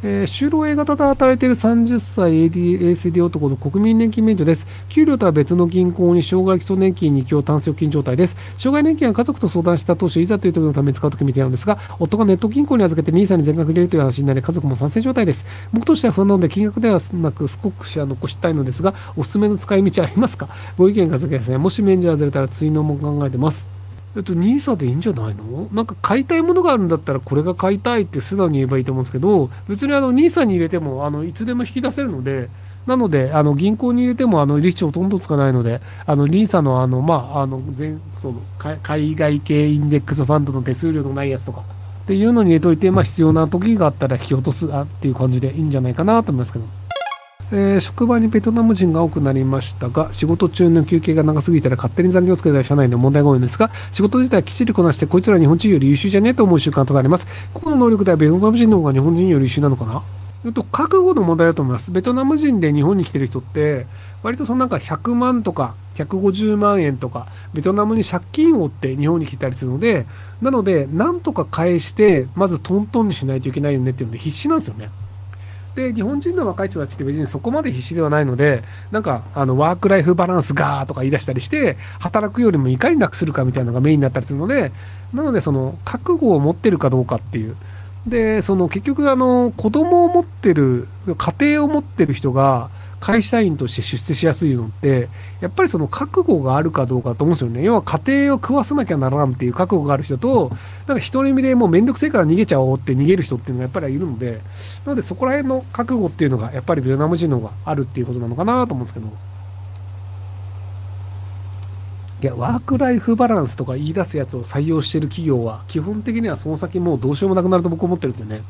えー、就労 A 型で働いている30歳 AD ACD 男の国民年金免除です。給料とは別の銀行に障害基礎年金に供タンス預金状態です。障害年金は家族と相談した当初、いざという時のために使うときみたいなんですが、夫がネット銀行に預けて NISA に全額入れるという話になり、家族も賛成状態です。僕としては不安なので、金額ではなく少しは残したいのですが、おすすめの使い道ありますか？ご意見が先ですね。もし免除外れたら追納も考えてます。えっと、NISA でいいんじゃないの？なんか買いたいものがあるんだったら、これが買いたいって素直に言えばいいと思うんですけど、別にあの NISA に入れても、あのいつでも引き出せるので、なので、あの銀行に入れてもあの利子ほとんどつかないので、あの NISA のあの、まあ、の全その海外系インデックスファンドの手数料のないやつとかっていうのに入れといて、まあ、必要な時があったら引き落とすあっていう感じでいいんじゃないかなと思いますけど。えー、職場にベトナム人が多くなりましたが、仕事中の休憩が長すぎたら勝手に残業をつけたり社内で問題が多いんですが、仕事自体はきっちりこなして、こいつら日本人より優秀じゃねえと思う習慣となります。個々の能力ではベトナム人の方が日本人より優秀なのかな？と覚悟の問題だと思います。ベトナム人で日本に来てる人って、割とそのなんか100万とか150万円とか、ベトナムに借金を負って日本に来たりするので、なので、なんとか返して、まずトントンにしないといけないよねっていうので必死なんですよね。で日本人の若い人たちって別にそこまで必死ではないのでなんかあのワークライフバランスがとか言い出したりして働くよりもいかに楽するかみたいなのがメインになったりするのでなのでその覚悟を持ってるかどうかっていう。でその結局あの子供を持ってる家庭を持ってる人が会社員として出世しやすいのって、やっぱりその覚悟があるかどうかと思うんですよね。要は家庭を食わさなきゃならんっていう覚悟がある人と、なんか一人身でもうめんどくせえから逃げちゃおうって逃げる人っていうのがやっぱりいるので、なのでそこら辺の覚悟っていうのがやっぱりベトナム人の方があるっていうことなのかなと思うんですけど。いや、ワークライフバランスとか言い出すやつを採用してる企業は、基本的にはその先もうどうしようもなくなると僕思ってるんですよね。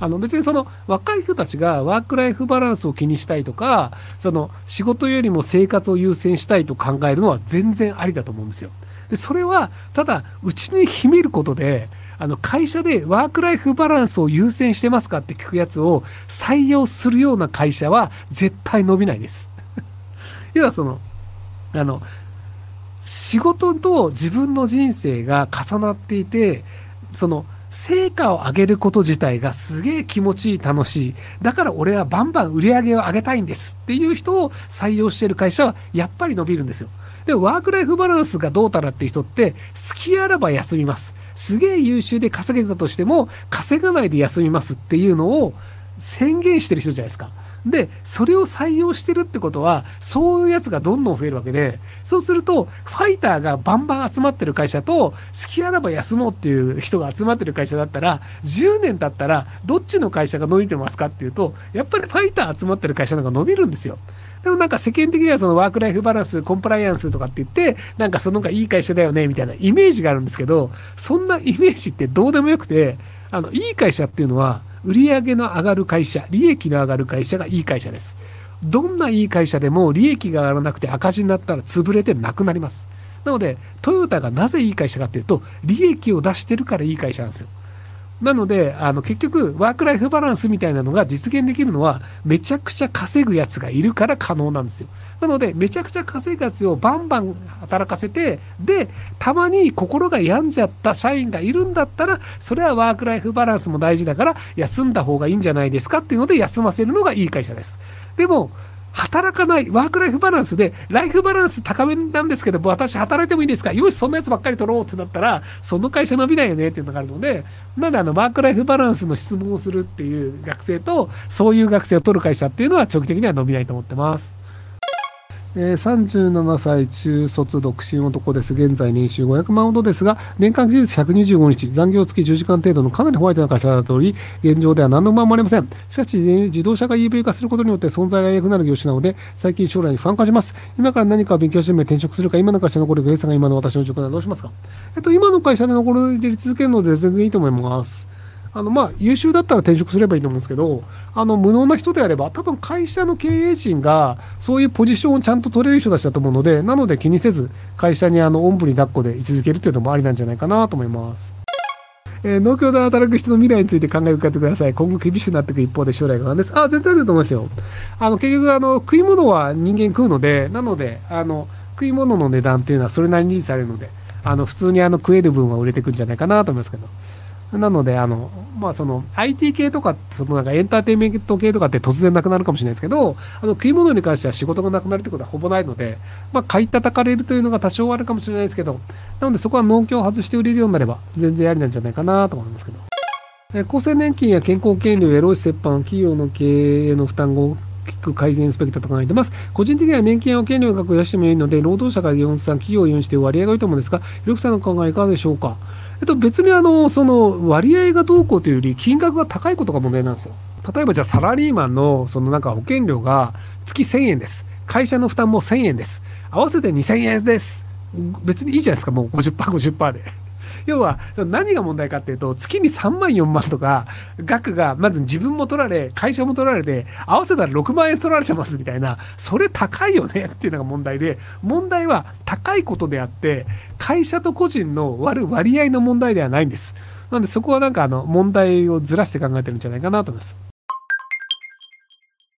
あの別にその若い人たちがワークライフバランスを気にしたいとか、その仕事よりも生活を優先したいと考えるのは全然ありだと思うんですよ。で、それはただうちに秘めることで、あの会社でワークライフバランスを優先してますかって聞くやつを採用するような会社は絶対伸びないです。要はその、あの、仕事と自分の人生が重なっていて、その、成果を上げること自体がすげえ気持ちいい、楽しい。だから俺はバンバン売り上げを上げたいんですっていう人を採用してる会社はやっぱり伸びるんですよ。でワークライフバランスがどうたらっていう人って好きあらば休みます。すげえ優秀で稼げたとしても稼がないで休みますっていうのを宣言してる人じゃないですか。で、それを採用してるってことは、そういうやつがどんどん増えるわけで、そうすると、ファイターがバンバン集まってる会社と、好きあらば休もうっていう人が集まってる会社だったら、10年経ったら、どっちの会社が伸びてますかっていうと、やっぱりファイター集まってる会社の方が伸びるんですよ。でもなんか世間的にはそのワークライフバランス、コンプライアンスとかって言って、なんかその方がいい会社だよね、みたいなイメージがあるんですけど、そんなイメージってどうでもよくて、あの、いい会社っていうのは、売上の上がる会社、利益の上がる会社がいい会社です。どんないい会社でも利益が上がらなくて赤字になったら潰れてなくなります。なので、トヨタがなぜいい会社かっていうと、利益を出してるからいい会社なんですよ。なので、あの、結局、ワークライフバランスみたいなのが実現できるのは、めちゃくちゃ稼ぐやつがいるから可能なんですよ。なので、めちゃくちゃ稼ぐやつをバンバン働かせて、で、たまに心が病んじゃった社員がいるんだったら、それはワークライフバランスも大事だから、休んだ方がいいんじゃないですかっていうので、休ませるのがいい会社です。でも、働かない、ワークライフバランスで、ライフバランス高めなんですけど、私働いてもいいですか？よし、そんなやつばっかり取ろうってなったら、その会社伸びないよねっていうのがあるので、なんであの、ワークライフバランスの質問をするっていう学生と、そういう学生を取る会社っていうのは長期的には伸びないと思ってます。えー、37歳中卒独身男です。現在年収500万ほどですが、年間技術125日、残業付き10時間程度のかなりホワイトな会社だとおり、現状では何の不満もありません。しかし、自動車が EV 化することによって存在が良くなる業種なので、最近将来に不安感じます。今から何か勉強してみ転職するか、今の会社に残るか、S さんが今の私の状況ならどうしますか？えっと、今の会社で残り続けるので全然いいと思います。あのまあ優秀だったら転職すればいいと思うんですけど、あの無能な人であれば、多分会社の経営陣がそういうポジションをちゃんと取れる人たちだと思うので、なので気にせず、会社にあのおんぶに抱っこで居続けるというのもありなんじゃないかなと思います。えー、農協で働く人の未来について考えを伺ってください。今後厳しくなっていく一方で将来が不安です。あ、全然あると思いますよ。あの、結局、あの、食い物は人間食うので、なので、あの、食い物の値段っていうのはそれなりに維持されるので、あの、普通にあの、食える分は売れていくんじゃないかなと思いますけど。なので、あの、まあ、その、IT 系とか、そのなんかエンターテインメント系とかって突然なくなるかもしれないですけど、あの、食い物に関しては仕事がなくなるってことはほぼないので、まあ、買い叩かれるというのが多少あるかもしれないですけど、なのでそこは農協を外して売れるようになれば、全然ありなんじゃないかなと思いますけど。え厚生年金や健康保険料や労使折半、企業の経営の負担をく改善すべきだと考えています。個人的には年金や保険料額を増やしてもいいので、労働者が4、3、企業を4して割合がいいと思うんですが、ひろきさんの考えいかがでしょうか？えっと、別にあの、その割合がどうこうというより、金額が高いことが問題なんですよ。例えばじゃあサラリーマンのそのなんか保険料が月1000円です。会社の負担も1000円です。合わせて2000円です。別にいいじゃないですか、もう50%、50%で。要は何が問題かっていうと月に3万4万とか額がまず自分も取られ会社も取られて合わせたら6万円取られてますみたいなそれ高いよねっていうのが問題で問題は高いことであって会社と個人の割る割合の問題ではないんです。なんでそこはなんかあの問題をずらして考えてるんじゃないかなと思います。